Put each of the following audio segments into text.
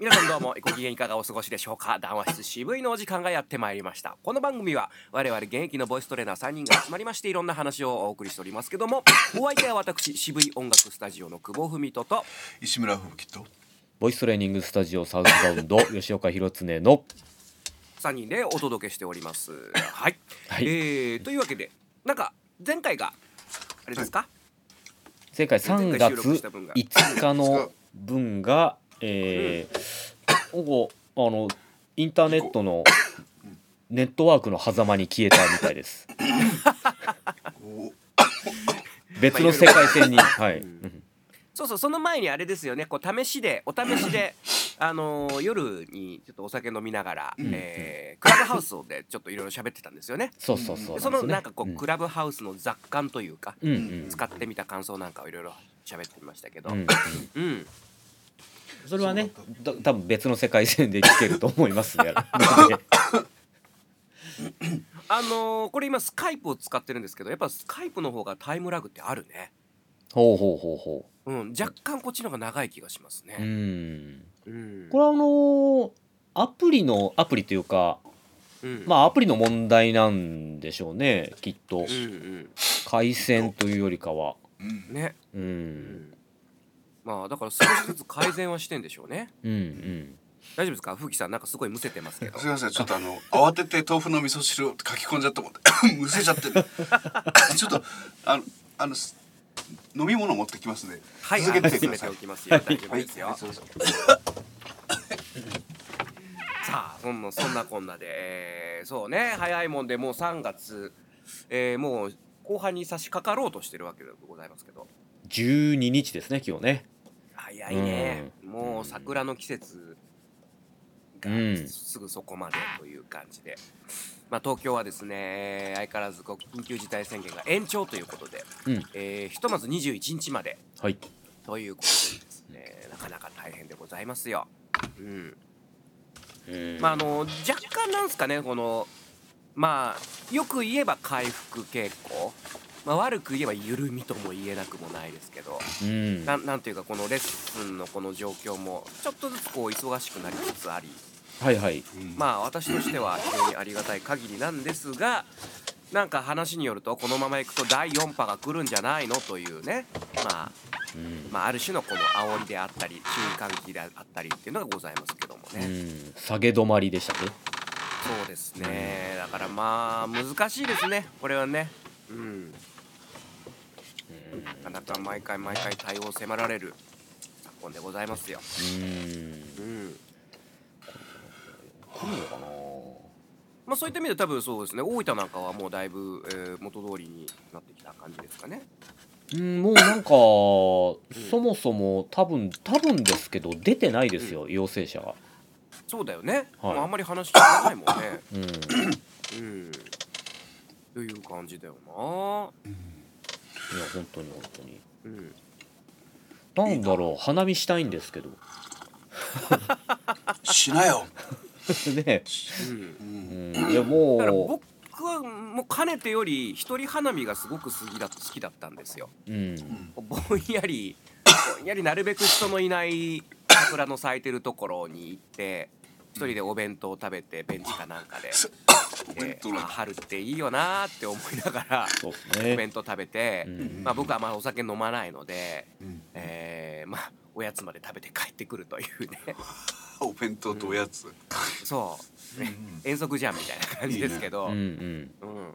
皆さんどうもご機嫌いかがお過ごしでしょうか？談話室渋いのお時間がやってまいりました。この番組は我々現役のボイストレーナー3人が集まりましていろんな話をお送りしておりますけども お相手は私渋い音楽スタジオの久保文人と石村吹雪とボイストレーニングスタジオサウスバウンド 吉岡弘恒の3人でお届けしております。はい、はい。えー、というわけでなんか前回があれですか、前回3前回収月録した分が。5日の分が、えー、ここあのインターネットのネットワークの狭間に消えたみたいです。お別の世界線にはい、うん。そうそうその前にあれですよね。こう試しでお試しであのー夜にちょっとお酒飲みながら、えークラブハウスでちょっといろいろ喋ってたんですよね。そうそうそう。でそのなんかこう、うん。クラブハウスの雑感というか、うんうん使ってみた感想なんかをいろいろ喋ってみましたけど、うん。うんそれはねだ多分別の世界線で聞けると思いますね。あのーこれ今スカイプを使ってるんですけどやっぱスカイプの方がタイムラグってあるね。ほうほうほうほう。ん、若干こっちの方が長い気がしますううね。ん。うん、これはあのーアプリのアプリというかうん、まあアプリの問題なんでしょうねきっと。うん回線というよりかは。うんうん、ね、ううんん、まあだから少しずつ改善はしてんでしょうね。うんうん。大丈夫ですか、ふきさんなんかすごいむせてますけど。す。みません。ちょっとあの慌てて豆腐の味噌汁を書き込んじゃったもんで。むせちゃってる ちょっとあのあのす飲み物持ってきますねはい、続けて進めてください。おきますよ。大丈夫はいですよ。はいそうそうさあそんなそんなこんなで、えーそうね。早いもんでもう3月、えーもう後半に差し掛かろうとしてるわけでございますけど。12日ですね今日ね早いね、もう桜の季節がうん。すぐそこまでという感じで、まあ、東京はですね相変わらず緊急事態宣言が延長ということで、うん。えーひとまず21日まではい。ということでですねなかなか大変でございますよ。うん。まああの若干なんですかねこのまあよく言えば回復傾向、まあ、悪く言えば緩みとも言えなくもないですけど、うん。なんなんていうかこのレッスンのこの状況もちょっとずつこう忙しくなりつつあり。はいはい。うんまあ私としては非常にありがたい限りなんですがなんか話によるとこのままいくと第4波が来るんじゃないのというね。まあうん。まあ、ある種のこの煽りであったり注意喚起であったりっていうのがございますけどもうね、ん下げ止まりでしたね。そうですね。だからまあ難しいですね。これはね。うんなかなか毎回毎回対応を迫られる昨今でございますよ。うん。うん。来るのかなまあそういった意味で多分そうですね。大分なんかはもうだいぶ、えー元通りになってきた感じですかね。うんもうなんか、そもそも多分多分ですけど出てないですよ、陽性者が。そうだよね、はい。まあ、あんまり話聞かないもんね。うん。うん。という感じだよないや本当に本当に。うん。なんだろう花見したいんですけど。しなよ、ねうんうん。うん。いやもだからう僕はもうかねてより一人花見がすごく好きだ好きだったんですよ。うん。ぼんやりぼんやりなるべく人のいない桜の咲いてるところに行って一人でお弁当を食べてベンチかなんかで、お弁で当なんだ。あ春っていいよなーって思いながらそうですおね弁当食べて、うんまあ、僕はまあお酒飲まないので、うんえーまあおやつまで食べて帰ってくるというね。お弁当とおやつ、そう、ね、遠足じゃんみたいな感じですけど。うんうん。うん、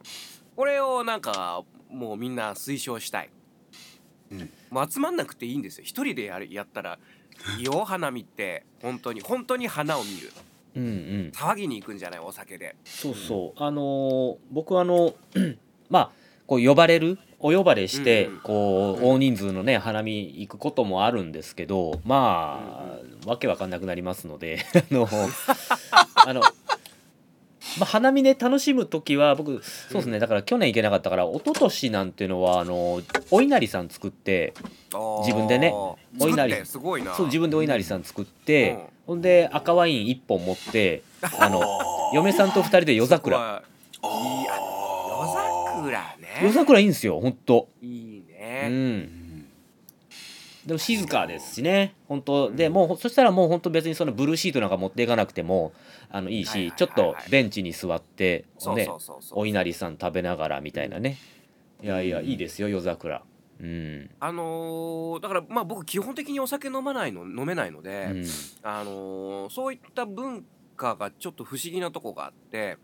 これをなんかもうみんな推奨したい、うん。もう集まんなくていいんですよ。一人でやるやったらいいよ花見って本当に本当に花を見るうんうん。騒ぎに行くんじゃないお酒で。そうそう。あのー僕はあの まあこう呼ばれるお呼ばれして、うんうん。こううん大人数のね花見行くこともあるんですけどまあ、わけわかんなくなりますので あの あのまあ、花見ね楽しむ時は僕そうですねだから去年行けなかったから一昨年なんていうのはあのお稲荷さん作って自分でねおお稲荷稲荷すごいな。そう自分でお稲荷さん作って、うんほんで赤ワイン1本持ってあの 嫁さんと2人で夜桜。夜桜ね。夜桜いいんですよほんと。いいうね、ん。でも静かですしね本当でもうそしたらもう本当別にそのブルーシートなんか持っていかなくてもあのいいしちょっとベンチに座ってねお稲荷さん食べながらみたいなね。いやいやいいですよ夜桜うん。あのーだからまあ僕基本的にお酒飲まないの飲めないので、うん。あのーそういった文化がちょっと不思議なとこがあって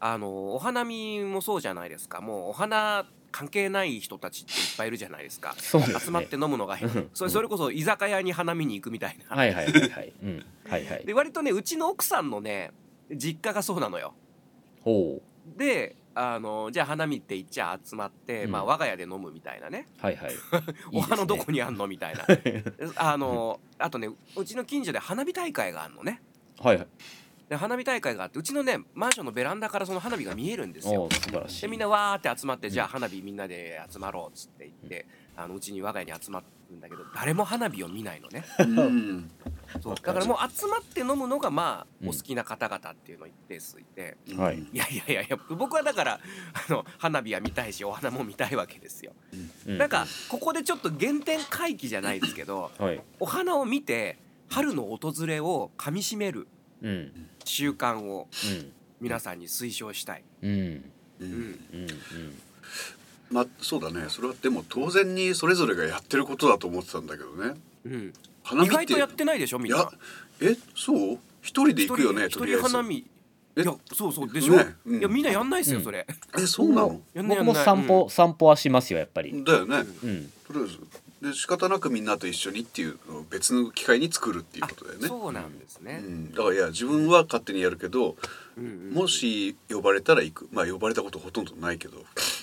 あのーお花見もそうじゃないですか。もうお花関係ない人たちっていっぱいいるじゃないですか。ね。集まって飲むのがうん。それそれこそ居酒屋に花見に行くみたいな、はいはいはい。はいうん。はいはい。で割とねうちの奥さんのね実家がそうなのよ。ほであのじゃあ花見って言っちゃ集まって、うん。まあ我が家で飲むみたいなね。うはいはい。お花どこににあんのみたいな。あの あとねうちの近所で花火大会があるのね。はいはい。で花火大会があってうちのねマンションのベランダからその花火が見えるんですよ。おー素晴らしい。でみんなわーって集まってじゃあ花火みんなで集まろうっつって言ってあのうちに我が家に集まるんだけど誰も花火を見ないのね。うんそう。だからもう集まって飲むのがまあうん。お好きな方々っていうの一定数いて。はい。いやいやいやいや僕はだからあの花火は見たいしお花も見たいわけですよ。うなんかここでちょっと原点回帰じゃないですけどはい。お花を見て春の訪れをかみしめるうん。うん習慣を皆さんに推奨したい、うん。ううんん、うん。まあそうだね。それはでも当然にそれぞれがやってることだと思ってたんだけどね。うん、花見って。意外とやってないでしょみんな。えそう？一人で行くよね一とりあえず。人花見。いえやそうそうでしょ、ねうん。いやみんなやんないっすよ、うん。それ。えそうなの？僕も散歩、うん。散歩はしますよやっぱり。だよね。うん。とりあえず。で仕方なくみんなと一緒にっていうのを別の機会に作るっていうことだよね。そうなんですね、うん、だからいや自分は勝手にやるけどうんうん。もし呼ばれたら行く。まあ呼ばれたことほとんどないけど。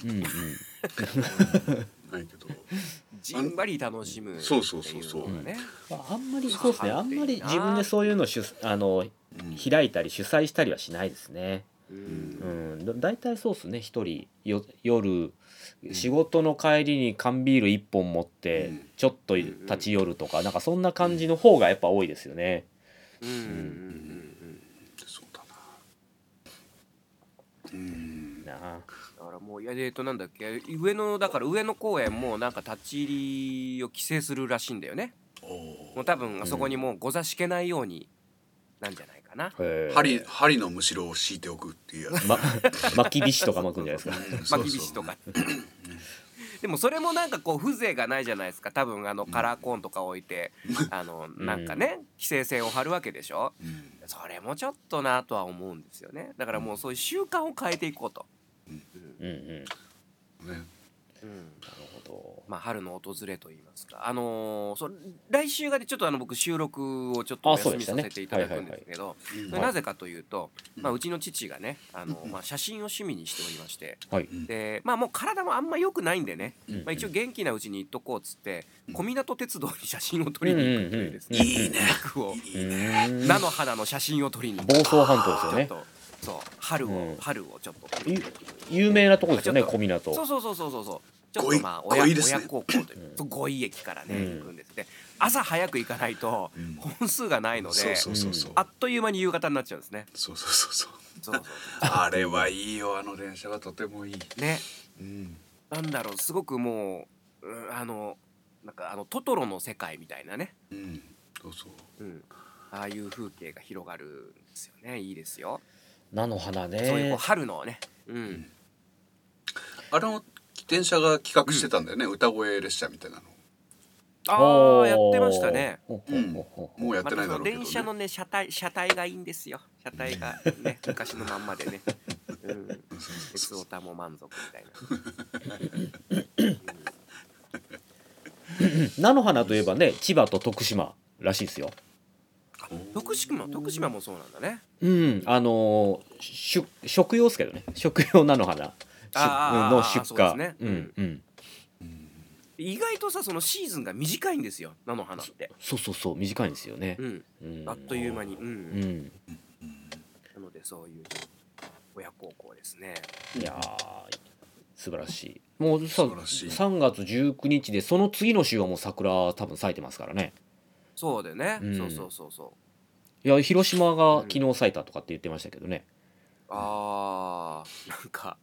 うんうん。ないけどじんわり楽しむそうそうそうそうっていのがねまああんまりそうですね。あんまり自分でそういうの主あのうん。開いたり主催したりはしないですね。ううん。んだ大体そうですね。一人よ夜仕事の帰りに缶ビール一本持ってうん。ちょっと立ち寄るとかなんかそんな感じの方がやっぱ多いですよね。うん。うん。うん。そうだな。うん。なあだからもういやえっとなんだっけ上野だから上野公園もなんか立ち入りを規制するらしいんだよね。おもう多分あそこにもうご座敷けないようになんじゃないかな、針針のむしろを敷いておくっていうやつ、ま巻き菱とか巻くんじゃないですか。巻き菱とか。でもそれもなんかこう風情がないじゃないですか。多分あのカラーコーンとか置いて、あのなんかね規制線を張るわけでしょ。うん。それもちょっとなとは思うんですよね。だからもうそういう習慣を変えていこうと、うんうん。なるね。うん。ほまあ、春の訪れと言いますか。あのーそう来週がねちょっとあの僕収録をちょっとお休みさあそうでしたね。せていただくんですけどうんそれなぜかというと、まあ、うちの父がねあの、まあ、写真を趣味にしておりましてどはい。でまあもう体もあんま良くないんでね、うん。まあ、一応元気なうちに行っとこうっつって小湊鉄道に写真を撮りに行くというですね、うんうんうん。いいね僕をうーん。菜の花の写真を撮りに行く。房総半島ですよねそう春を、うん。春をちょっとゆ有名なとこですよねちょっと。小湊。そうそうそうそうそうそう。ちょっとまあ親ごいですね。親孝行というそう五井駅からね、うん行くんです。で朝早く行かないとうん。本数がないので、そうそうそうそう。あっという間に夕方になっちゃうんですね。そうそうそうそう。そうそうあれはいいよあの電車はとてもいい。ね。うん。なんだろうすごくもう、うんあのなんかあのトトロの世界みたいなね、うん。そうそう。うん、ああいう風景が広がるんですよね。いいですよ、菜の花そういうこうね春のね、うん、あの電車が企画してたんだよね、歌声列車みたいなの。ああやってましたね。ほうほうほうほう。もうやってないだろうけど、ね。電車のね車体車体がいいんですよ。車体がね 昔のまんまでね、うん、鉄オタも満足みたいな。菜の花といえばね千葉と徳島らしいですよ徳島徳島もそうなんだね。うん。あのーしゅ食用ですけどね。食用菜の花。の出そうね。うんうん。意外とさそのシーズンが短いんですよ菜の花って、そうそうそう短いんですよね。うん、うん。あっという間に、うん。うん。なのでそういう親孝行ですね。いやー素晴らしい。もうさ素晴らしい。3月19日でその次の週はもう桜多分咲いてますからねそうでね、うん。そうそうそうそう。いや広島が昨日咲いたとかって言ってましたけどね。あーなんか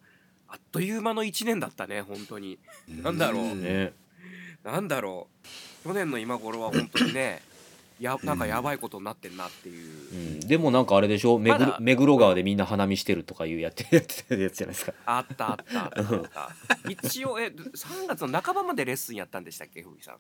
あっという間の一年だったね本当に。なんだろう。うん。ね。なんだろう。去年の今頃は本当にね やなんかやばいことになってんなっていう、うん、でもなんかあれでしょ？目黒,、まだ目黒川でみんな花見してるとかいうやってやってたやつじゃないですか。あったあったあったあった。一応え3月の半ばまでレッスンやったんでしたっけふぎさん？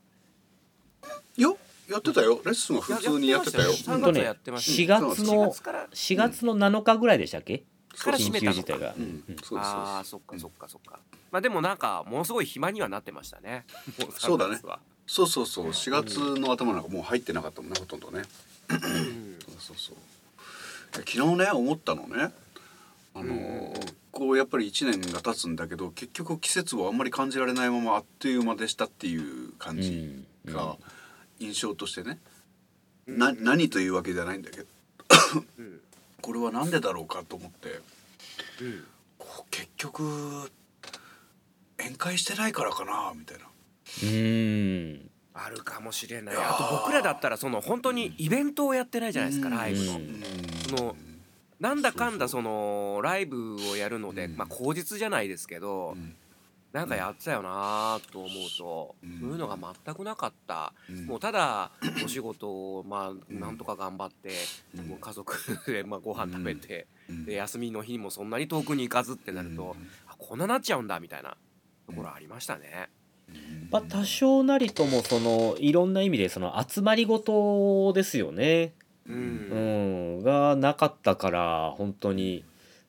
いややってたよ。レッスンは普通にやってたよやってましたよ。3月はやってました4月の4月から4月の7日ぐらいでしたっけ、から閉めたの緊急事態が、うん。そうそうああそっかそっかそっか。まあでもなんかものすごい暇にはなってましたね。もそうだね。3月は。そうそうそう。4月の頭なんかもう入ってなかったもんねほとんどね。うん。そうそうそう。昨日ね思ったのね。あのうん。うんうんこうやっぱり1年が経つんだけど結局季節をあんまり感じられないままあっという間でしたっていう感じうん。が印象としてね、うん。な何というわけじゃないんだけど。うん。これは何でだろうかと思って。うん。結局宴会してないからかなみたいな。うん。あるかもしれない。あと僕らだったらその本当にイベントをやってないじゃないですかライブのうんそのなんだかんだそのライブをやるのでうん。まあ口実じゃないですけどうんなんかやってたよなと思うとうん。そういうのが全くなかった。うん。もうただお仕事をまあなんとか頑張ってうん。もう家族でまあご飯食べてうん。で休みの日にもそんなに遠くに行かずってなるとあこんななっちゃうんだみたいなところありましたね。まあ多少なりともそのいろんな意味でその集まりごとですよね、ううんん、がなかったから本当に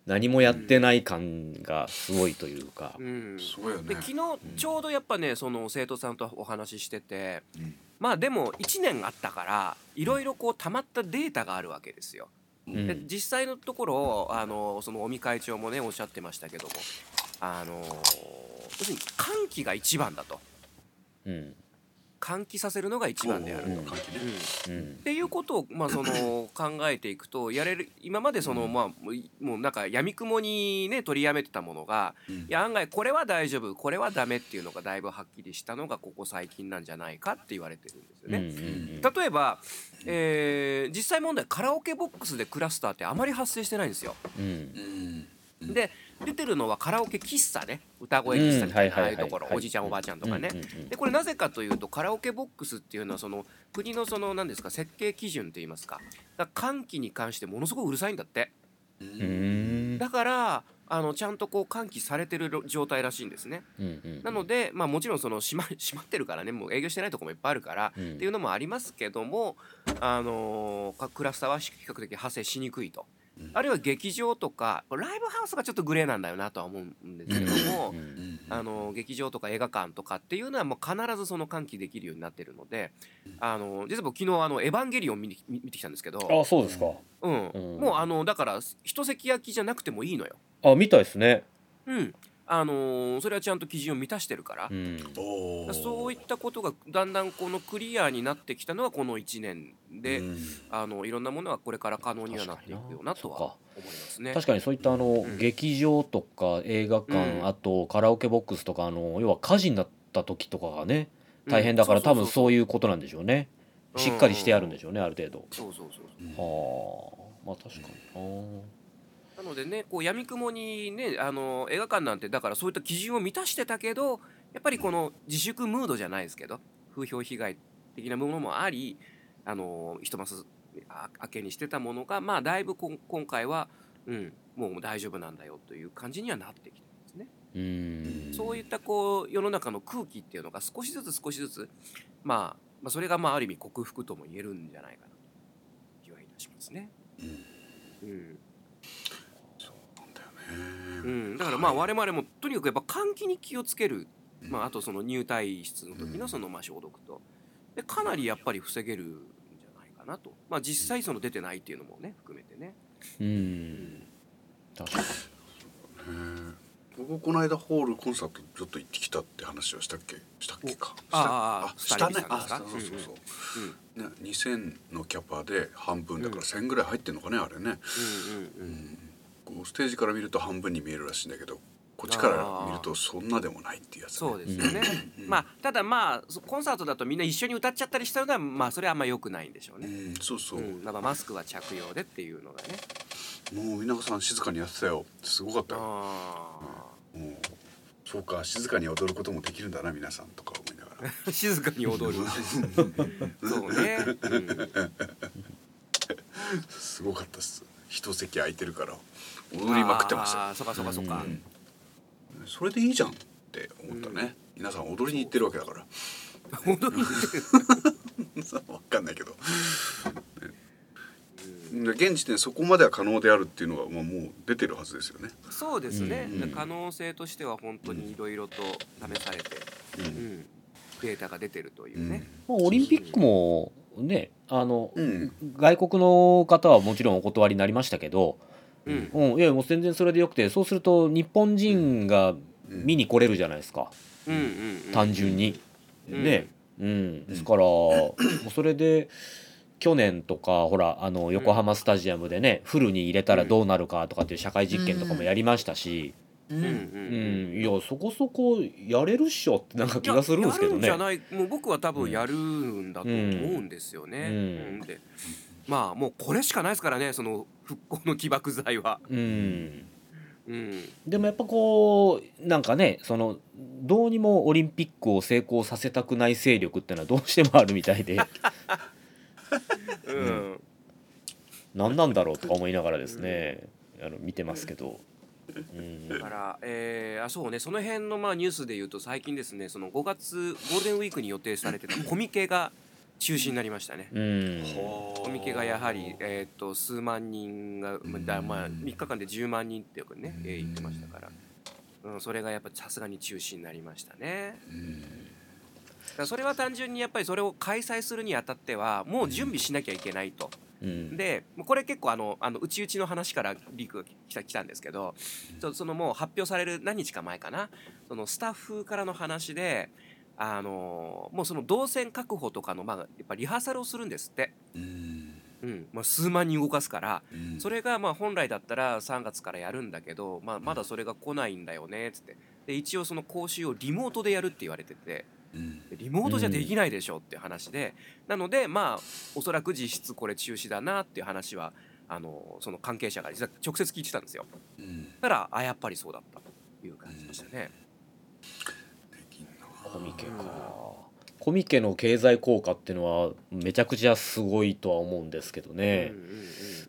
何もやってない感がすごいというか。う、ん。すごいよね。で昨日ちょうどやっぱねその生徒さんとお話ししててうん。まあでも1年あったからいろいろこう溜まったデータがあるわけですよ。うん。で実際のところあのその尾身会長もねおっしゃってましたけどもあの要するに喚起が一番だと。うん喚起させるのが一番であると。っていうことを、まあ、その考えていくとやれる今までその、うん。まあもうなんかやみくもにね取りやめてたものがうん。いや案外これは大丈夫これはダメっていうのがだいぶはっきりしたのがここ最近なんじゃないかって言われてるんですよね。例えば、えー実際問題カラオケボックスでクラスターってあまり発生してないんですよ。うん。で出てるのはカラオケ喫茶ね。歌声喫茶みたいなうんああい。うところ。おじいちゃんおばあちゃんとかね。でこれなぜかというとカラオケボックスっていうのはその国のその何ですか設計基準といいますか。だから換気に関してものすごくうるさいんだって。だからあのちゃんとこう換気されてる状態らしいんですね。なのでまあもちろんその閉ま 閉まってるからね。もう営業してないとこもいっぱいあるからうん。っていうのもありますけどもあのクラスターは比較的発生しにくいと。うんあるいは劇場とかライブハウスがちょっとグレーなんだよなとは思うんですけども、あの劇場とか映画館とかっていうのはもう必ずその換気できるようになってるので、あの実は僕昨日あのエヴァンゲリオン見に見見てきたんですけど、あそうですか。うん。うん。もうあのだから一席焼きじゃなくてもいいのよ。あ見たいですね。うん、あのーそれはちゃんと基準を満たしてるから。う、ん。おー。そういったことがだんだんこのクリアになってきたのはこの1年で、うん。あのいろんなものがこれから可能にはなっていくよなとは思いますね。確かにそういったあの、ん。劇場とか映画館、うん。あとカラオケボックスとかあの要は火事になった時とかがね大変だから、うん多分そういうことなんでしょうね。うん。しっかりしてやるんでしょうねある程度。そうそうそうそう。はあ。まあ確かにあなのでねこう闇雲にねあの映画館なんてだからそういった基準を満たしてたけどやっぱりこの自粛ムードじゃないですけど風評被害的なものもありあのひとますあ明けにしてたものがまあだいぶ今回は、うん、もう大丈夫なんだよという感じにはなってきてますね。うんそういったこう世の中の空気っていうのが少しずつ少しずつ、まあ、まあそれがまあある意味克服とも言えるんじゃないかなという気はいたしますね。うんうんそうなん。だからまあ我々もとにかくやっぱ換気に気をつける、まあ、あとその入退室の時のそのまあ消毒と。でかなりやっぱり防げるんじゃないかなと、まあ、実際その出てないっていうのもね含めてね。うん。確かに。へえ僕この間ホールコンサートちょっと行ってきたって話はしたっけ？したっけか？ああしたスタイリストさんあそうそうそう。うんそう、ね、2000のキャパで半分だから1000ぐらい入ってんのかねあれね、うんうんううんん、こうステージから見ると半分に見えるらしいんだけどこっちから見るとそんなでもないっていうやつ、ね、そうですよね、うん。まあただまあそコンサートだとみんな一緒に歌っちゃったりしたのはまあそれはあんま良くないんでしょううね。んそうそう。う、ん、やっぱマスクは着用でっていうのがね。もう皆さん静かにやってたよ。すごかったよ。うそうか静かに踊ることもできるんだな皆さんとか思いながら。静かに踊る。そうね、うん。すごかったっす。一席空いてるから踊りまくってましたそうかそうかそうか、うん。それでいいじゃんって思ったね、皆さん踊りに行ってるわけだから。踊りに行ってるさ わかんないけど、ね、現時点でそこまでは可能であるっていうのは、まあ、もう出てるはずですよね。そうですね、うん。可能性としては本当にいろいろと試されて、うん。データが出てるというね、まあ、オリンピックもねあの、うん。外国の方はもちろんお断りになりましたけど、うん。うん、いやもう全然それでよくてそうすると日本人が見に来れるじゃないですか、うんうんうん単純に。うん。ね、うん、ですから、もうそれで去年とかほらあの横浜スタジアムでね、フルに入れたらどうなるかとかっていう社会実験とかもやりましたし、うん。うんいやそこそこやれるっしょってなんか気がするんですけどね。いややるんじゃ。ないもう僕は多分やるんだと思うんですよね。うん。うん。でまあもうこれしかないですからねその復興の起爆剤は。うん。うん、でもやっぱこうなんかねそのどうにもオリンピックを成功させたくない勢力ってのはどうしてもあるみたいで。うん。何なんだろうとか思いながらですね。あの見てますけど。うん。だから、えーあそうね。その辺のまあニュースで言うと最近ですねその5月ゴールデンウィークに予定されてたコミケが中止になりましたね。うん。コミケがやはり、えー、と数万人が、まあだまあ、3日間で10万人ってよくね、えー言ってましたから、うん、それがやっぱさすがに中止になりましたね。それは単純にやっぱりそれを開催するにあたってはもう準備しなきゃいけないと。うん。でこれ結構あのあのうちうちの話からリークが来た来たんですけどそそのもう発表される何日か前かな。そのスタッフからの話であのもうその動線確保とかのまあやっぱリハーサルをするんですって、うん。うん。まあ、数万人動かすから。うん。それがまあ本来だったら3月からやるんだけど、まあ、まだそれが来ないんだよねっつって。で一応その講習をリモートでやるって言われてて。うん。でリモートじゃできないでしょっていう話で、なのでまあおそらく実質これ中止だなっていう話はあのその関係者が実は直接聞いてたんですよ。うん。だからあやっぱりそうだったという感じでしたね、コミケか。コミケの経済効果っていうのはめちゃくちゃすごいとは思うんですけどね。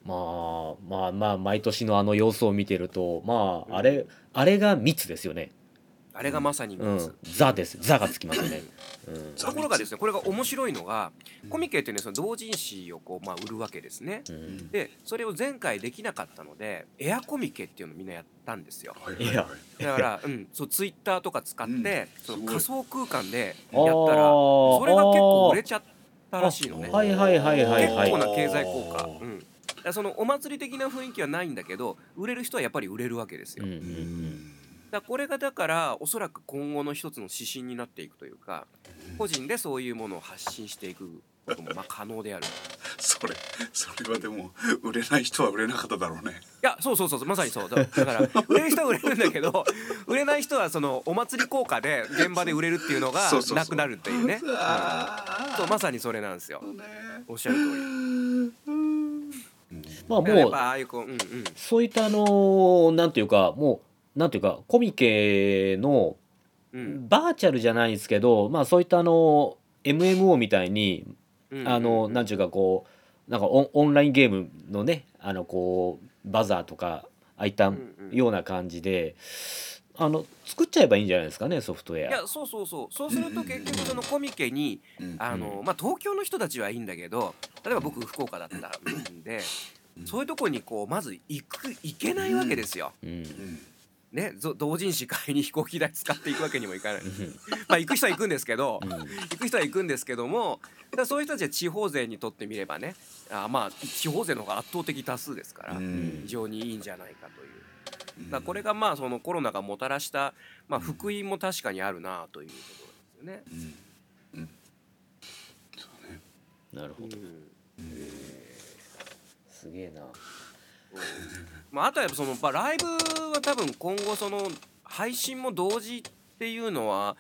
まあまあまあ毎年のあの様子を見てるとまああれ、あれが密ですよねあれがまさにうん。密、ザです。ザがつきますよね、ところがですねこれが面白いのがコミケっていうのはその同人誌をこう、まあ、売るわけですね。うん。でそれを前回できなかったのでエアコミケっていうのをみんなやったんですよ。はいはいはい。だから、うん、そうツイッターとか使って、うん。その仮想空間であやったらー。それが結構売れちゃったらしいのね。はいはいはいはい結はい。構な経済効果。うん。そのお祭り的な雰囲気はないんだけど売れる人はやっぱり売れるわけですよ。うんうだこれがだからおそらく今後の一つの指針になっていくというか個人でそういうものを発信していくこともまあ可能である。い それそれはでも売れない人は売れなかっただろうねやそうそうそうまさにそうだだから売れる人は売れるんだけど売れない人はそのお祭り効果で現場で売れるっていうのがそうそうそうなくなるっていうね。そうまさにそれなんですよ。ねおっしゃる通り。まあもうっぱああいうこううんうんそういったあのーなんていうかもうなんていうかコミケのうん。バーチャルじゃないですけどまあそういったあの MMO みたいにうんあのなんていうかこうなんかオンオンラインゲームのねあのこうバザーとかああいったような感じであの作っちゃえばいいんじゃないですかねソフトウェア。いやそうそうそう。そうすると結局そのコミケにうんあの、まあ、東京の人たちはいいんだけど例えば僕福岡だったんでそういうとこにこうまず行く行けないわけですよ。うん。うんね、ぞ同人誌買いに飛行機代使っていくわけにもいかない。まあ行く人は行くんですけど、うん。行く人は行くんですけどもだそういう人たちは地方税にとってみればねあまあ地方税の方が圧倒的多数ですから、うん。非常にいいんじゃないかという。だこれがまあそのコロナがもたらした、まあ、福音も確かにあるなというところですよね。うん。うん。そうね。なるほど。すげえな。まあ、あとはやっぱその、まあ、ライブは多分今後その配信も同時っていうのは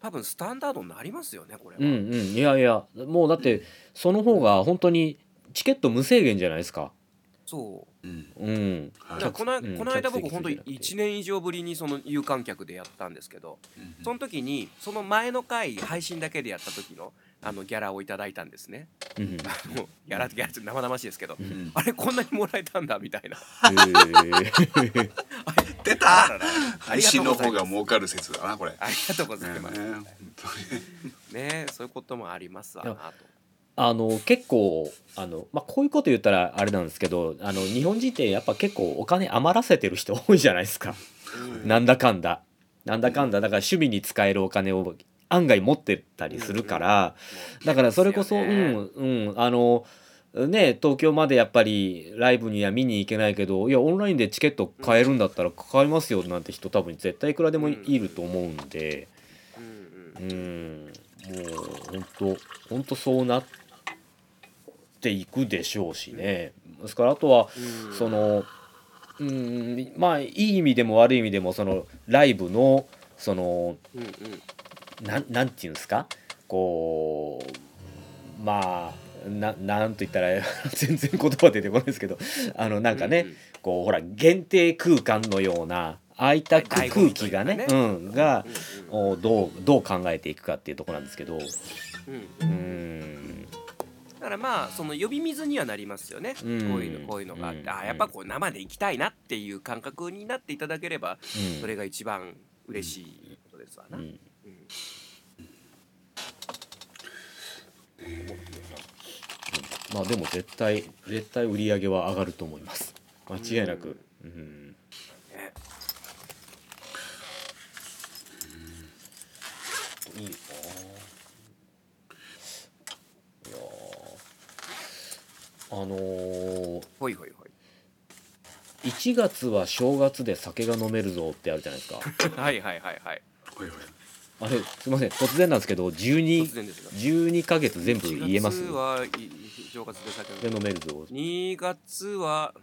多分スタンダードになりますよねこれは。うんうん。いやいやもうだってその方が本当にチケット無制限じゃないですか。そう。うん。うんこの,、うんこの間僕本当に席じゃなくて。1年以上ぶりにその有観客でやったんですけどうん。その時にその前の回配信だけでやった時のあのギャラをいただいたんですね。うんあのギャラギャラって生々しいですけど、うんあれこんなにもらえたんだみたいな。出た。あらら。あ配りがと信の方が儲かる説だなこれ。ねありがとうございます。ねねそういうこともありますわなと。あの結構あの、まあ、こういうこと言ったらあれなんですけどあの日本人ってやっぱ結構お金余らせてる人多いじゃないですか、うん。なんだかんだ。なんだかんだ。だから趣味に使えるお金を案外持ってたりするから、だからそれこそ、うんうんあのね東京までやっぱりライブには見に行けないけどいやオンラインでチケット買えるんだったら買いますよなんて人多分絶対いくらでもいると思うんで。うんうんうん。もう本当本当そうなっていくでしょうしね。ですからあとはうんそのうんまあいい意味でも悪い意味でもそのライブのそのうんうんなんなんていうんですか？こうまあななんと言ったら 全然言葉出てこないですけどあのなんかね、うんうん。こうほら限定空間のようなああいった空気がね、うん、がうんうんおどうどう考えていくかっていうところなんですけど。うん。うん。だからまあその呼び水にはなりますよね、うん。こういうのこういうのがあって、うん。あやっぱこう生で行きたいなっていう感覚になっていただければ、うん。それが一番嬉しいことですわな。うんうん。まあでも絶対絶対売り上げは上がると思います。間違いなく、うん。ねいいなあいやああのー。ほいほいほい。1月は正月で酒が飲めるぞってあるじゃないですか。はいはいはいはい。ほいほいあれすいません突然なんですけど突 12, 然ですが。12ヶ月全部言えます？1月はい正月で酒で飲む飲めるぞ2月は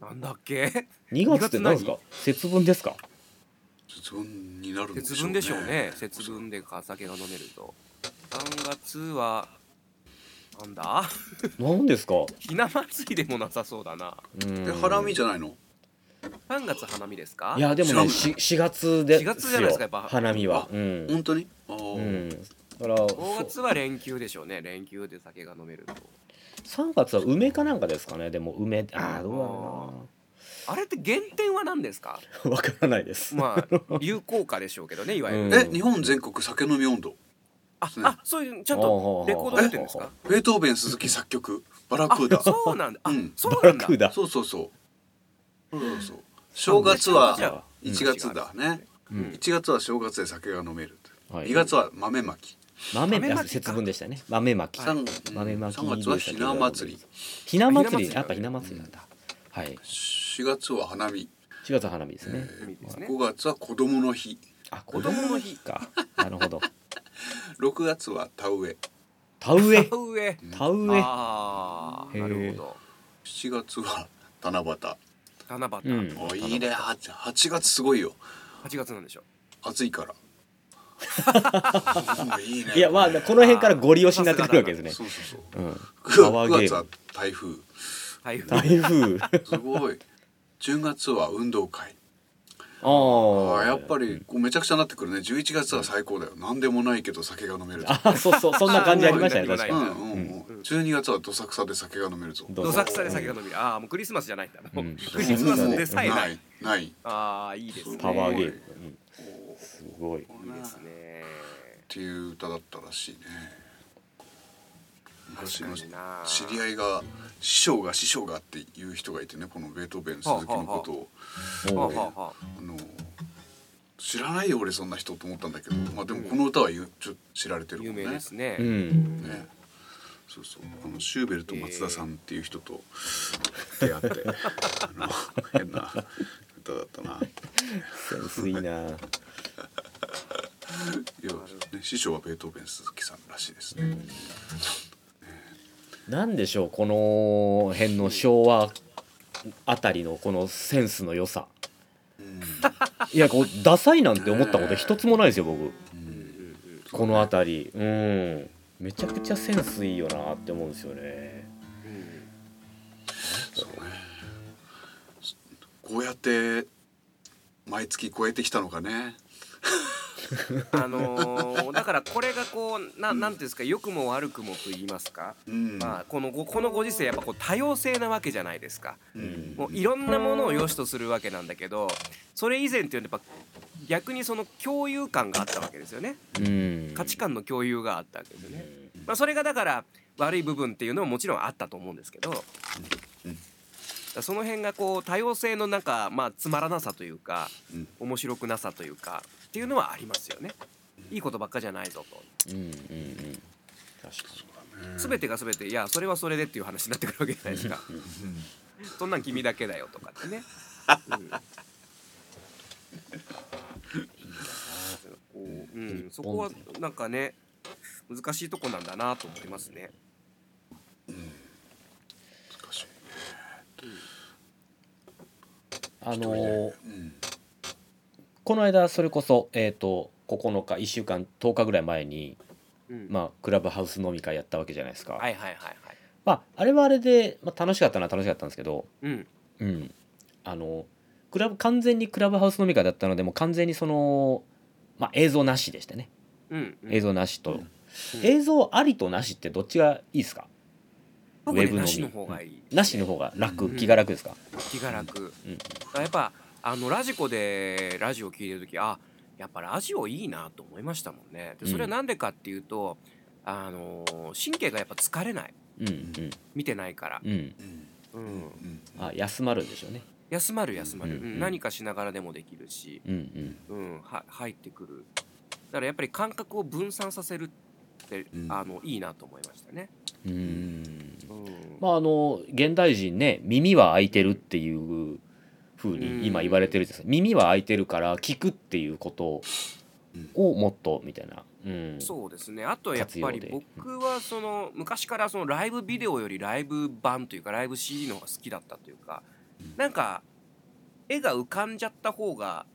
なんだっけ？2月って何ですか？節分ですか？節分になるんでしょうね。節分でしょうね。節分で酒が飲めると。3月はなんだ？何ですか？ひな祭りでもなさそうだな。うんえ花見じゃないの？3月花見ですか？いやでもね知 4, 月で4月じゃないですかやっぱ。花見は。うん、本当に？ああ、うん、だから5月は連休でしょうね。連休で酒が飲めると。3月は梅かなんかですかねでも梅ああどうだろあれって原点は何ですか？う なわからないです、まあ流行歌でしょうけどねいわゆる、うん。え日本全国酒飲み温度。あね。あそういうちゃんとレコード出てるんですか？ベートーベン鈴木作曲バラクーダ。そうなんだ。あ、うん。そうなんだ。バラクーダ。そうそうそう。そうそう。そう。正月はじゃあ1月だね。うん。1月は正月で酒が飲める。はい。2月は豆まき。豆豆まき節分でしたね。豆まき、三豆まき3月はひな祭り。ひな祭りやっぱひな祭りなん。だ、はい。4月は花見。4月は花見ですね、いいですね。5月は子供の日。あ子供の日か。なるほど。6月は田植え。田植え？田植え。田植え。ああなるほど。7月は七夕。七夕、うん。おいいね。8, 8月すごいよ。8月なんでしょ？暑いから。う んいいね。いやまあこの辺からゴリ押しになってくるわけですね。そうそうそう。うん。9パワーゲ月は台風。台風。台風。すごい。10月は運動会あああやっぱりこうめちゃくちゃなってくるね。11月は最高だよ。何でもないけど酒が飲めるぞあそうそう。そんな感じありましたね。確かに。うんうんうん。12月はどさくさで酒が飲めるぞ。どどさくさで酒が飲めるああもうクリスマスじゃないんだ。もううん。クリスマスでさえなない。いない。ああいいですね。パワーゲーム、すうんすごいいいですね。っていう歌だったらしいね。昔の知り合いが師匠が師匠がっていう人がいてねこのベートーベン鈴木のことを。はあはあ。はああの知らないよ俺そんな人と思ったんだけどまあでもこの歌はゆちょ知られてるも有んね。名ですね、うん。ね。そうそう。あのシューベルト松田さんっていう人と出会って、あの変な歌だったな。センスいいな。いや、ね、師匠はベートーベン鈴木さんらしいですね、なんでしょうこの辺の昭和あたりのこのセンスの良さ。うん。いやこうダサいなんて思ったこと一つもないですよ僕。うん。この辺り。うん。めちゃくちゃセンスいいよなって思うんですよね。そうね。こうやって毎月超えてきたのかねあのーだからこれがこうななんていうんですか良くも悪くもと言いますか、うん。まあ、このごこのご時世やっぱこう多様性なわけじゃないですか。うん。もういろんなものを良しとするわけなんだけどそれ以前っていうのはやっぱ逆にその共有感があったわけですよね。うん。価値観の共有があったわけですよね。まあ、それがだから悪い部分っていうのももちろんあったと思うんですけど、その辺がこう多様性のなんかまあつまらなさというかうん。面白くなさというかっていうのはありますよね。いいことばっかじゃないぞと。うんうんうん確か全てが全ていやそれはそれでっていう話になってくるわけじゃないですか。そんなん君だけだよとかってね。うんうん、そこはなんかね難しいとこなんだなと思いますね。難しいあのーうんこの間それこそえっ、と9日1週間10日ぐらい前にうん。まあクラブハウス飲み会やったわけじゃないですか、はいはいはいはい。まああれはあれで、まあ、楽しかったのは楽しかったんですけどうん。うん。あのクラブ完全にクラブハウス飲み会だったのでもう完全にその、まあ、映像なしでしたね。うんうん。映像なしと、うん。映像ありとなしってどっちがいいですか？ウェブのみ。なしの方がいい。なしの方が楽、うん気が楽ですか、気が楽。うん。やっぱあのラジコでラジオ聞いてる時あやっぱラジオいいなと思いましたもんね。でそれはなんでかっていうと、あの神経がやっぱ疲れない。うんうん。見てないから。うん。うん。うん。うんあ休まるんでしょうね。休まる休まる、うんうん。うん何かしながらでもできるし、うんうん。うん、は入ってくる。だからやっぱり感覚を分散させるって、うん。あのいいなと思いましたね。うん。うん。まああの現代人ね耳は開いてるっていうふうに今言われてるじゃないですか。耳は開いてるから聞くっていうことをもっとみたいな、うん、そうですね。あとやっぱり僕はその昔からそのライブビデオよりライブ版というかライブ CD の方が好きだったというかなんか絵が浮かんじゃった方が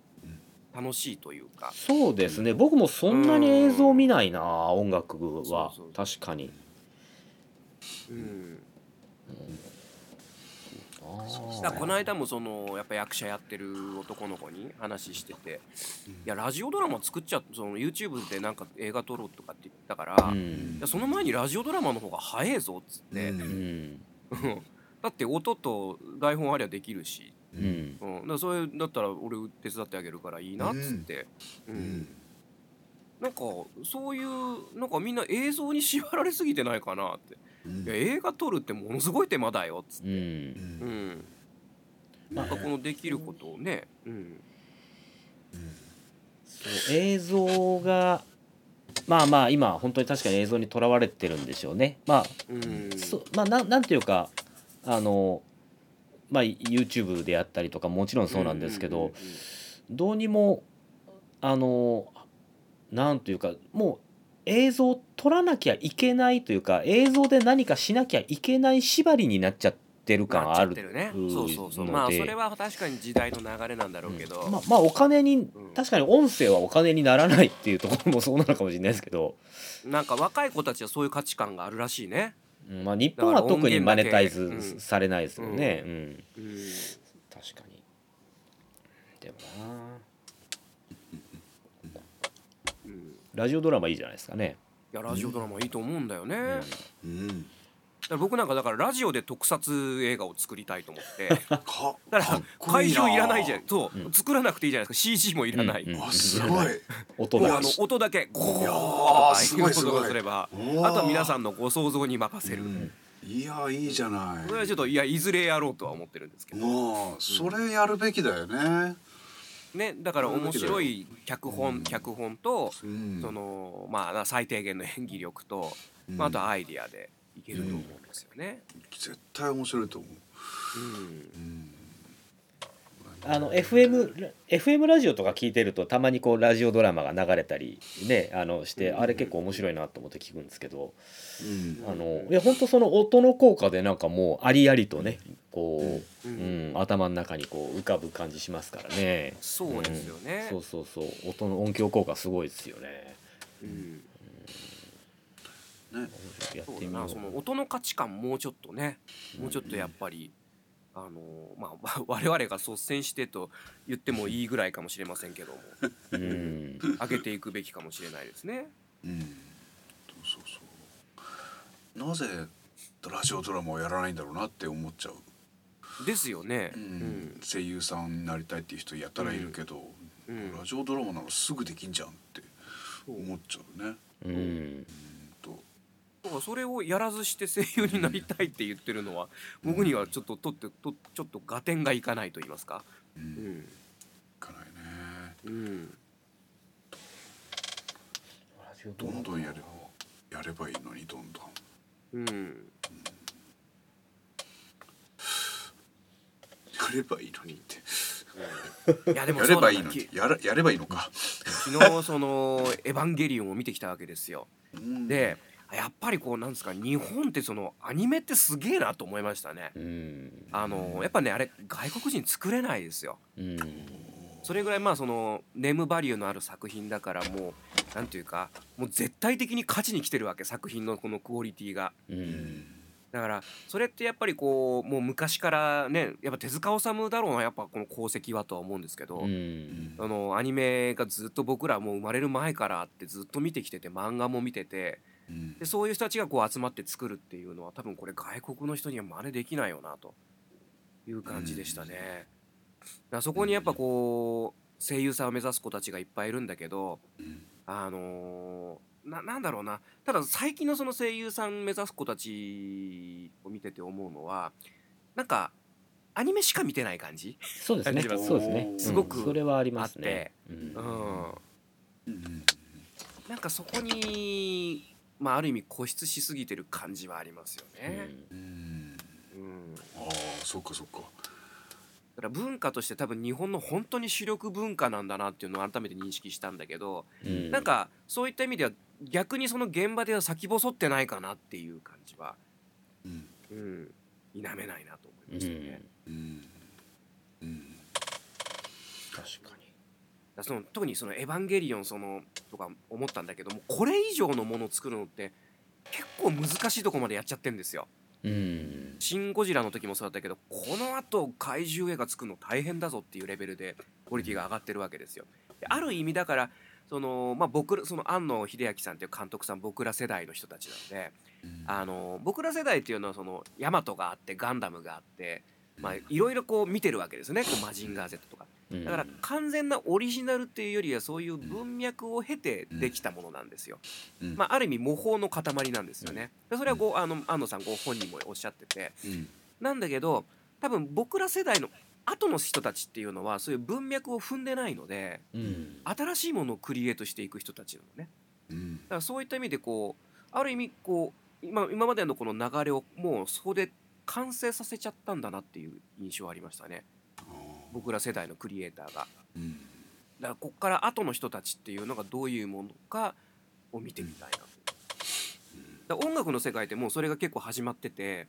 楽しいというか。そうですね。僕もそんなに映像見ないな音楽は。そうそう。確かに。うんだこの間もそのやっぱ役者やってる男の子に話してて「いやラジオドラマ作っちゃその YouTube でなんか映画撮ろう」とかって言ったから「いうん。やその前にラジオドラマの方が早えぞ」っつって、だって音と台本ありゃできるし、うん。うん、だそれだったら俺手伝ってあげるからいいなっつって、うん。うん。なんかそういうなんかみんな映像に縛られすぎてないかなって。うんいや映画撮るってものすごい手間だよっつって、うん。うん。なんかこのできることをね、うん、そう映像がまあまあ今本当に確かに映像にとらわれてるんでしょうね。まあうん。そまあなんなんていうかあのまあ YouTube であったりとかもちろんそうなんですけど、どうにもあのなんというかもう映像を撮らなきゃいけないというか映像で何かしなきゃいけない縛りになっちゃってる感あるってるね。うんそうそうそう。まあそれは確かに時代の流れなんだろうけど、まあ、まあお金にん。確かに音声はお金にならないっていうところもそうなのかもしれないですけど、なんか若い子たちはそういう価値観があるらしいね、うん。まあ、日本は特にマネタイズされないですよね、うん。うん、確かに。でもなうんラジオドラマいいじゃないですかね、いやラジオドラマいいと思うんだよね、だかうん。ら僕なんかだからラジオで特撮映画を作りたいと思って。かだかからっこいいな。会場いらないじゃん。そう、うん。作らなくていいじゃないですか。CG もいらない、うんうん。あすごい。音がもうあの音だけゴーいやといすごい。ことをすればあとは皆さんのご想像に任せる、うん。いやいいじゃない。これはちょっといやいずれやろうとは思ってるんですけど。もうそれやるべきだよねねだから面白い脚本、うん。脚本と、うん。そのまあ最低限の演技力と、うん。まあ、あとはアイディアでいけると思うんですよね。絶対面白いと思う。うん。うんあの FM, FM ラジオとか聞いてるとたまにこうラジオドラマが流れたりねあのして、あれ結構面白いなと思って聞くんですけど、うん。あのいや本当その音の効果でなんかもうありありとねこう、ううん。ん頭の中にこう浮かぶ感じしますからね。そうですよね。そうそうそう。音の音響効果すごいですよね。うん。ね。やってみよう。音の価値観もうちょっとねもうちょっとやっぱりあのまあ 我々が率先してと言ってもいいぐらいかもしれませんけども。うん。上げていくべきかもしれないですね。うん。そうそうなぜラジオドラマをやらないんだろうなって思っちゃう、ですよね。ううん。ん声優さんになりたいっていう人やったらいるけど、うん。ラジオドラマならすぐできんじゃんって思っちゃうね。うんだからそれをやらずして声優になりたいって言ってるのは僕にはちょっととってとちょっと合点がいかないと言いますか。ううん。ん。いかないねうん。どんどんやればやればいいのにどんどん。うん。やればいいのにって。いやでもやればいいのにやらやればいいのか、昨日その「エヴァンゲリオン」を見てきたわけですよ。うん。でやっぱりこうなんですか日本ってそのアニメってすげえなと思いましたね。うんあのやっぱねあれ外国人作れないですよ。うんそれぐらいまあそのネームバリューのある作品だからもうなんていうかもう絶対的に勝ちに来てるわけ作品のこのクオリティが。だからそれってやっぱりこうもう昔からねやっぱ手塚治虫だろうなやっぱこの功績はとは思うんですけど、うんあのアニメがずっと僕らもう生まれる前からあってずっと見てきてて漫画も見ててうんでそういう人たちがこう集まって作るっていうのは多分これ外国の人には真似できないよなと。いう感じでしたね。だそこにやっぱこう声優さんを目指す子たちがいっぱいいるんだけどうん。あのーななんだろうな。ただ最近のその声優さん目指す子たちを見てて思うのはなんかアニメしか見てない感じ？そうですね。そうですね。すごくうんそれはありますね。ううん。ん。うん。なんかそこにまあある意味固執しすぎてる感じはありますよね。うん。うん。ああそっかそっか。だから文化として多分日本の本当に主力文化なんだなっていうのを改めて認識したんだけど、うん。なんかそういった意味では逆にその現場では先細ってないかなっていう感じは、うん。うん、否めないなと思いましたね。うん。うん。確かにその特にその「エヴァンゲリオン」そのとか思ったんだけどもこれ以上のものを作るのって結構難しいとこまでやっちゃってんですよ。うんシン・ゴジラの時もそうだったけどこのあと怪獣映画作るの大変だぞっていうレベルでクオリティが上がってるわけですよ。である意味だからその、まあ、僕らその庵野秀明さんっていう監督さん僕ら世代の人たちなのでうんあの僕ら世代っていうのはそのヤマトがあってガンダムがあって、まあ、いろいろこう見てるわけですねこうマジンガー Z とか。うん。だから完全なオリジナルっていうよりはそういう文脈を経てできたものなんですよ。うん。まあ、ある意味模倣の塊なんですよね。でそれはごあの安野さんご本人もおっしゃってて。うん。なんだけど多分僕ら世代の後の人たちっていうのはそういう文脈を踏んでないのでうん。新しいものをクリエイトしていく人たちなのね。うん。だからそういった意味でこうある意味こう今今までのこの流れをもうそこで完成させちゃったんだなっていう印象はありましたね僕ら世代のクリエイターが。うん。だからこっから後の人たちっていうのがどういうものかを見てみたいな。と。だから音楽の世界ってもうそれが結構始まってて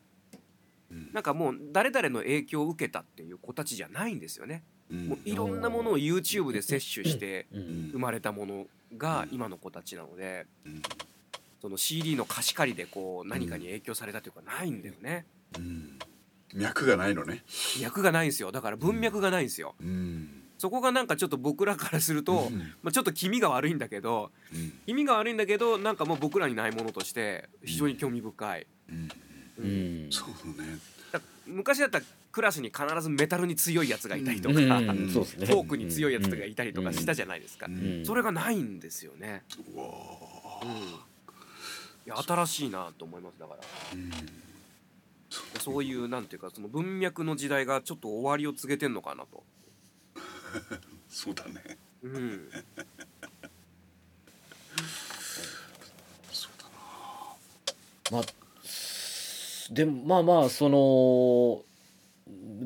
うん。なんかもう誰々の影響を受けたっていう子たちじゃないんですよね。うん。もういろんなものを YouTube で摂取してうん。生まれたものが今の子たちなのでうん。その CD の貸し借りでこう何かに影響されたというかないんだよね。うん脈がないのね。脈がないんですよ。だから文脈がないんですよ。うん。そこがなんかちょっと僕らからすると、うん。まあ、ちょっと気味が悪いんだけどうん。気味が悪いんだけどなんかもう僕らにないものとして非常に興味深い。うん。うん。そうね。だ昔だったらクラスに必ずメタルに強いやつがいたりとか、フォークに強いやつがいたりとかしたじゃないですか、うん。それがないんですよね、うん、いや新しいなと思いますだからそういうなんていうかその文脈の時代がちょっと終わりを告げてんのかなと、そうだね。うん、そうだな。まあでもまあまあその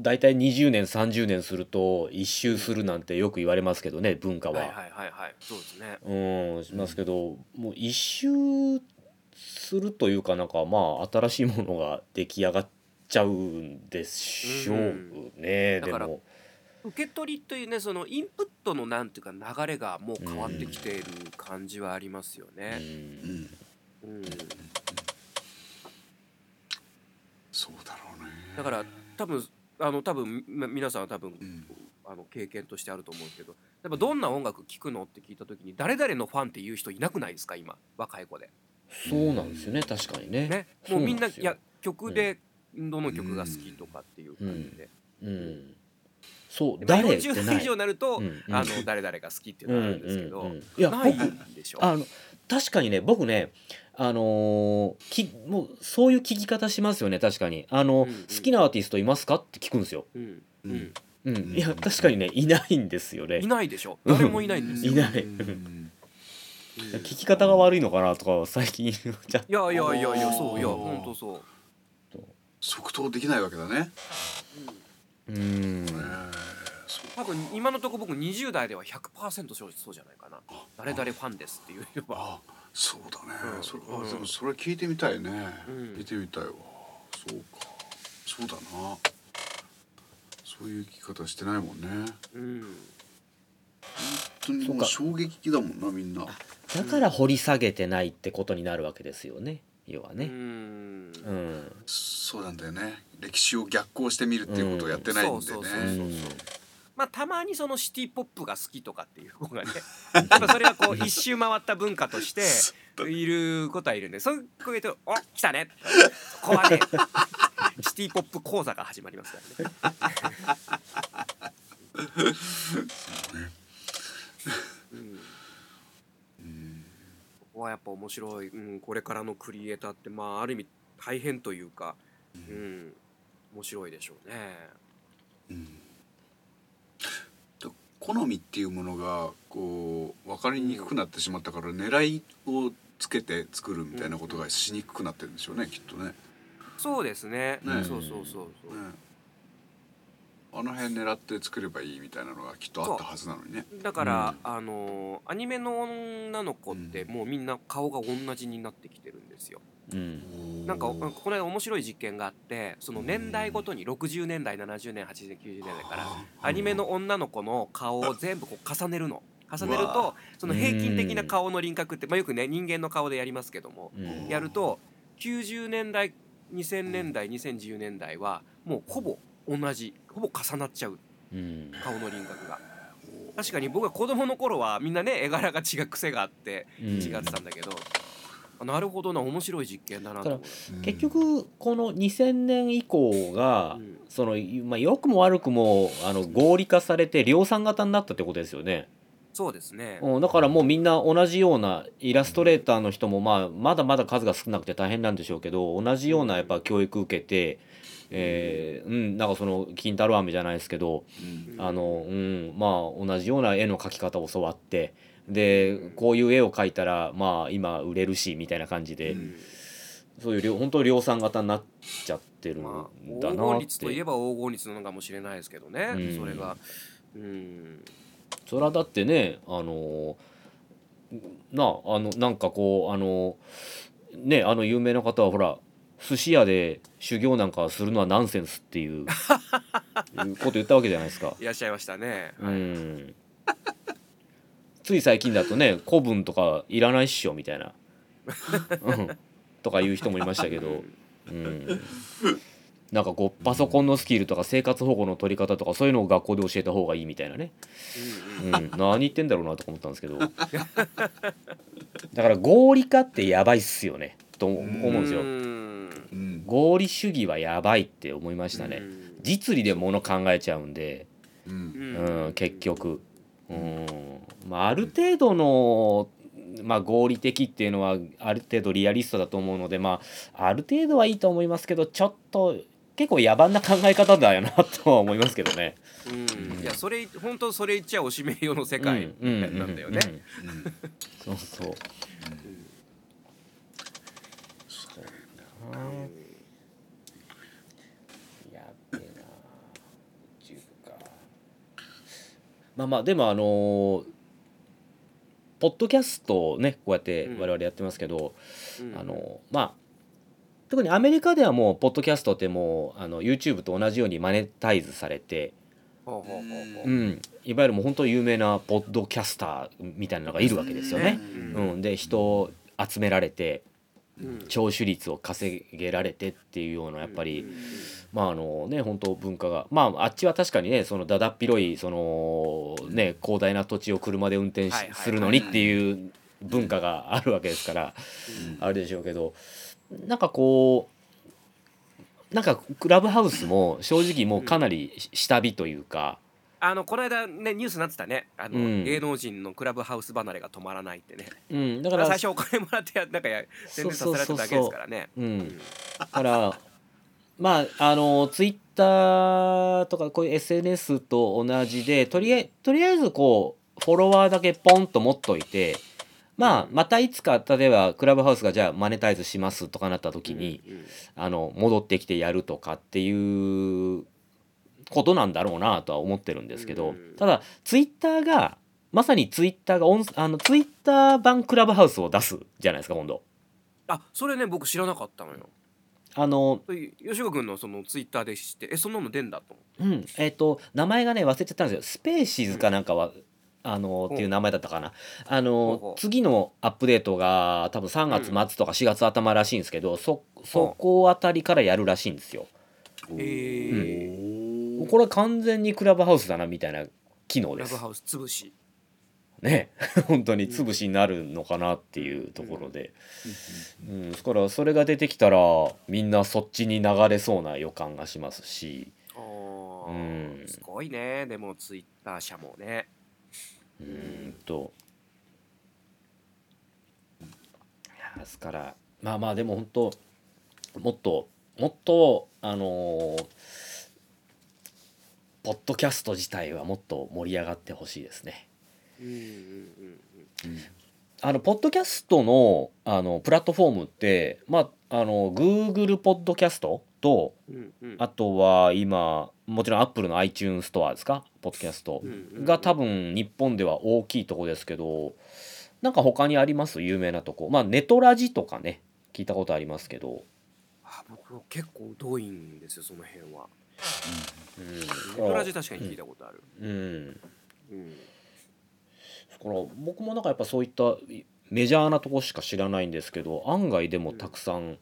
大体20年30年すると一周するなんてよく言われますけどね文化は。はいはいはいはい。そうですね。うんしますけどもう一周するというかなんかまあ新しいものが出来上がっちゃうんでしょうね、だからでも。受け取りというねそのインプットのなんていうか流れがもう変わってきている感じはありますようね。ん。うん。そうだろうねだから多分あの多分み皆さん。は多分うん。あの経験としてあると思うん。ですけどやっぱどん。な音楽聴くのって聞いた時に誰々のファンっていう人いなくないですか今若い子で。そうなんですよね。確かにね。ね、そうもうみんないや曲でどの曲が好きとかっていう感じで、うん。そうまあ誰って40ない。代以上になると、うん。うん。あの誰々が好きっていうのがあるんですけど、うんうんうんいやないでしょ？あの確かにね僕ねあのーきもうそういう聞き方しますよね確かに。あの、うんうん。好きなアーティストいますかって聞くんですよ、うん。ううん。ん。うん、いや確かにねいないんですよね。いないでしょ？うん誰もいないんですよ、いない。うんうん聞き方が悪いのかなとかは最近ちゃいやいやいやいやそういやあーほんとそう。即答できないわけだね。うん。多分今のところ僕20代では100%そうそうじゃないかな。誰々ファンですっていうのは。あそうだね、うん。それうん。あでもそれ聞いてみたいね、うん。聞いてみたいわ。そうか。そうだな。そういう聞き方してないもんね。うん。本当にもう衝撃だもんなみんなだから掘り下げてないってことになるわけですよね。要はうねん。うん。そうなんだよね。歴史を逆行してみるっていうことをやってないんでそうそうそうねそう。まあたまにそのシティポップが好きとかっていう子がね やっぱそれはこう一周回った文化としていることはいるんでそういう子が言うと「お来たね」ここはね。シティポップ講座が始まりますからね。うんここはやっぱ面白い、うん、これからのクリエイターってまあある意味大変というか、うん、面白いでしょうね。うん好みっていうものがこう分かりにくくなってしまったから狙いをつけて作るみたいなことがしにくくなってるんでしょうねきっとね。そうですね。ねそうそうそうそう。ねあの辺狙って作ればいいみたいなのがきっとあったはずなのにね。だから、あのーアニメの女の子ってもうみんな顔が同じになってきてるんですよ。うん。なんかなんかこの間面白い実験があってその年代ごとに60年代70年80年90年代からアニメの女の子の顔を全部こう 重ねるの。重ねるうとその平均的な顔の輪郭って、まあ、よくね人間の顔でやりますけどもうん。やると90年代2000年代2010年代はもうほぼ同じ。ほぼ重なっちゃう。うん。顔の輪郭が。確かに僕は子供の頃はみんなね絵柄が違う癖があってうん。違ってたんだけど、あなるほどな面白い実験だなと結局この2000年以降が、うん。そのまあ良くも悪くもあの合理化されて量産型になったってことですよね、そうですね、うん、だからもうみんな同じようなイラストレーターの人も、まあ、まだまだ数が少なくて大変なんでしょうけど同じようなやっぱ教育受けて、えーうん、なんかその金太郎飴じゃないですけどうん。あの、うん、まあ同じような絵の描き方を教わってでこういう絵を描いたらまあ今売れるしみたいな感じで、うん。そういう量本当に量産型になっちゃってるんまあだ黄なって。金率といえば黄金率なのかもしれないですけどね、うん。それが。うん。それはだってねあのなあのなんかこうあのねあの有名な方はほら寿司屋で修行なんかするのはナンセンスっていうこと言ったわけじゃないですか。いらっしゃいましたね、うはい。ん。つい最近だとね古文とかいらないっしょみたいな、うん、とか言う人もいましたけど、うん、なんかこうパソコンのスキルとか生活保護の取り方とかそういうのを学校で教えた方がいいみたいなね、うん、何言ってんだろうなとか思ったんですけど。だから合理化ってやばいっすよねと思うん。ですよ。合理主義はやばいって思いましたね。うん。実利でもの考えちゃうんで、うん。うん、結局、うん。まあ、ある程度の、まあ、合理的っていうのはある程度リアリストだと思うので、まあ、ある程度はいいと思いますけどちょっと結構野蛮な考え方だよなとは思いますけどね。うん。いやそれ本当それ言っちゃおしめ用の世界うん。なんだよね。そう。そうだな。やっべえな。YouTube か。まあまあでもあのーポッドキャストをねこうやって我々やってますけど、うんあのまあ特にアメリカではもうポッドキャストってもうあの YouTube と同じようにマネタイズされて、ほうほうほうほう、うんいわゆるもう本当有名なポッドキャスターみたいなのがいるわけですよね。うんうん、で人を集められてうん聴取率を稼げられてっていうようなやっぱりうんまああのね本当文化がまああっちは確かにねそのだだっ広いそのね広大な土地を車で運転するのにっていう文化があるわけですからあれでしょうけどなんかこうなんかクラブハウスも正直もうかなり下火というか、あのこの間ねニュースになってたね。あの、うん。芸能人のクラブハウス離れが止まらないってね。うん、だから最初お金もらってやなんかや宣伝させられただけですからね。うん、だからまああのツイッターとかこういう SNS と同じでとりあえとりあえずこうフォロワーだけポンと持っといてまあまたいつか例えばクラブハウスがじゃあマネタイズしますとかなった時に、うん。あの戻ってきてやるとかっていうことなんだろうなとは思ってるんですけど、うん。ただツイッターがまさにツイッターがオンあのツイッター版クラブハウスを出すじゃないですか今度。あそれね僕知らなかったのよ。あの吉岡君のそのツイッターで知ってえそんなの出んだとうん、えっ、と名前がね忘れちゃったんですよ。スペーシーズかなんかは、あのっていう名前だったかな。あの次のアップデートが多分3月末とか4月頭らしいんですけど、そそこあたりからやるらしいんですよ。へえこれは完全にクラブハウスだなみたいな機能です。クラブ。ハウス潰し。ね。本当に潰しになるのかなっていうところで、うん、だからそれが出てきたらみんなそっちに流れそうな予感がしますし。うん。すごいね。でもツイッター社もね。うーんと。ですから。まあまあでも本当もっともっとあのーポッドキャスト自体はもっと盛り上がってほしいですね。うんうんうんあのポッドキャストのあのプラットフォームってまああの Google ポッドキャストとうんうん。うんあとは今もちろん Apple の iTunes ストアですか？ポッドキャスト。うんうんうん。が多分日本では大きいとこですけどなんか他にあります？有名なとこ。まあネトラジとかね聞いたことありますけど、あ僕結構遠いんですよその辺はうん、ネトラジ確かに聞いたことあるうん、うん。だから僕もなん。かやっぱそういったメジャーなとこしか知らないん。ですけど案外でもたくさん。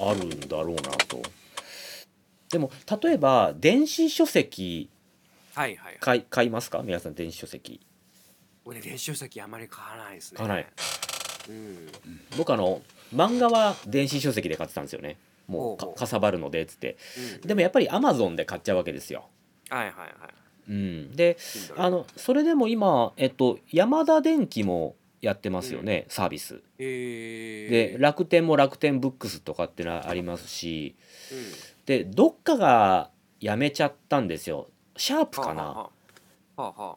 あるん。だろうなと。でも例えば電子書籍はいはいはい買い買いますか皆さん。電子書籍俺ね電子書籍あん。まり買わないですね買わないうん。僕あの漫画は電子書籍で買ってたん。ですよねもうかかさばるのでっつって。うん。でもやっぱりアマゾンで買っちゃうわけですよ、はいはいはい。うん、であのそれでも今えっとヤマダ電機もやってますよね、サービス。えー、で楽天も楽天ブックスとかってのはありますし。うん。でどっかがやめちゃったんですよ。シャープかな、はあはあ。はあは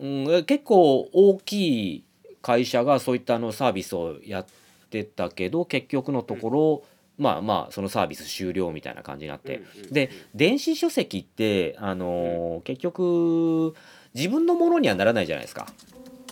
うん、結構大きい会社がそういったあのサービスをやってたけど結局のところ、まあまあそのサービス終了みたいな感じになって、で電子書籍ってあのー結局自分のものにはならないじゃないですか。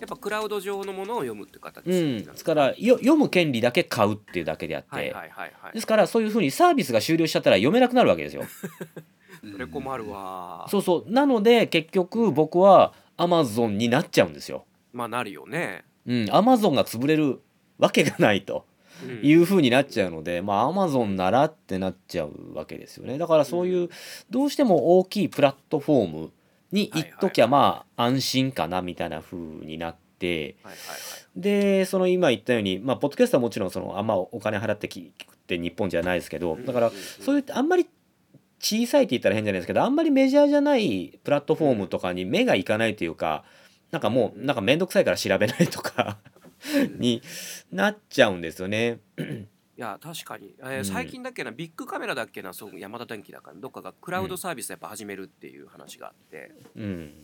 やっぱクラウド上のものを読むって形うん、ですからよ読む権利だけ買うっていうだけであって、はいはいはいはい。ですからそういうふうにサービスが終了しちゃったら読めなくなるわけですよ。それ困るわ。そうそう。なので結局僕はアマゾンになっちゃうんですよ。まあなるよね。うん、アマゾンが潰れるわけがないと。うんいうふうになっちゃうので、まあアマゾンならってなっちゃうわけですよね。だからそういうどうしても大きいプラットフォームに行っときゃまあ安心かなみたいな風になってでその今言ったようにまあポッドキャストはもちろんそのあんまお金払って聞くって日本じゃないですけどだからそういうあんまり小さいって言ったら変じゃないですけどあんまりメジャーじゃないプラットフォームとかに目がいかないというかなんかもうなんか面倒くさいから調べないとか になっちゃうんですよね。いや確かに、えーうん。最近だっけなビッグカメラだっけなそう山田電機だからどっかがクラウドサービスやっぱ始めるっていう話があって、うん、うん。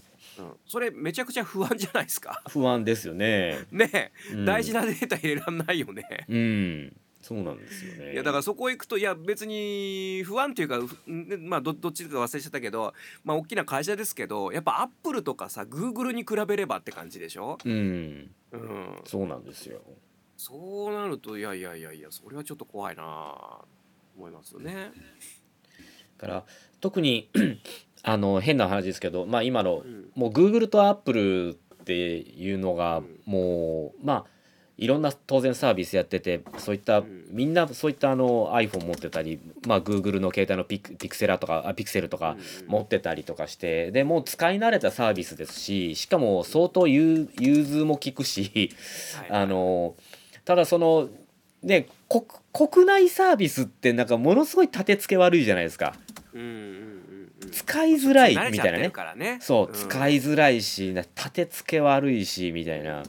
それめちゃくちゃ不安じゃないですか？不安ですよね。ねえ、うん。大事なデータ入れらんないよね。うん、そうなんですよね。いやだからそこ行くといや別に不安っていうかまあどどっちか忘れちゃったけどまあ大きな会社ですけどやっぱアップルとかさグーグルに比べればって感じでしょ、うん、うん、そうなんですよ。そうなるといやいやいやいやそれはちょっと怖いなあ思いますよね。だから特に あの変な話ですけど、まあ今のうんもう Google と Apple っていうのがうんもう、まあいろんな当然サービスやっててそういった、ん。みんなそういったあの iPhone 持ってたり、まあ、Google の携帯のピクピクセラとかあピクセルとかうん持ってたりとかしてでもう使い慣れたサービスですししかも相当融融通も利くしはいあのただそのね国国内サービスってなんかものすごい立て付け悪いじゃないですか。うんうんうんうん。使いづらいみたいなね。ね。そう、ん。使いづらいしな立て付け悪いしみたいな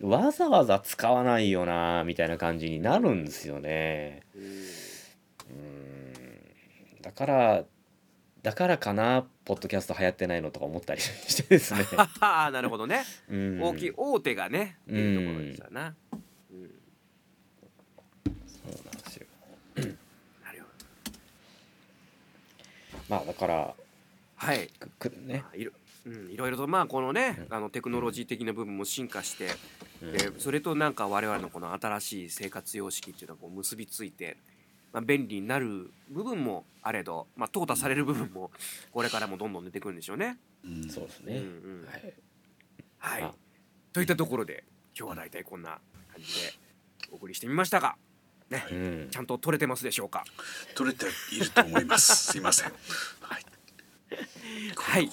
わざわざ使わないよなみたいな感じになるんですよね。うん。うんだからだからかなポッドキャスト流行ってないのとか思ったりしてですね、は はなるほどね。うん、大きい大手がねっていうところですよな。うん。そうなんですよ。なるほど。まあだからはい。くくね。まあいいろいろとまあこのねあのテクノロジー的な部分も進化してでそれとなんか我々のこの新しい生活様式っていうのがこう結びついて、まあ、便利になる部分もあれど、まあ、淘汰される部分もこれからもどんどん出てくるんでしょうね。うん。そうですね、うんうん。はい。はい。あ、といったところで今日は大体こんな感じでお送りしてみましたが、ねうん。ちゃんと撮れてますでしょうか？取れていると思います。すいません。はい。はい。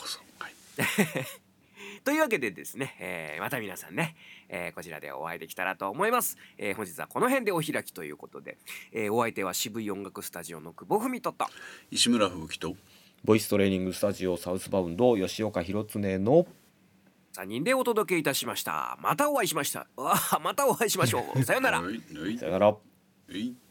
というわけでですね、えーまた皆さんね、えーこちらでお会いできたらと思います、えー本日はこの辺でお開きということで、えーお相手は渋い音楽スタジオの久保文人と。石村吹雪とボイストレーニングスタジオサウスバウンド吉岡弘恒の3人でお届けいたしました。またお会いしました。またお会いしましょう。さようなら。はいはい。さよなら。はい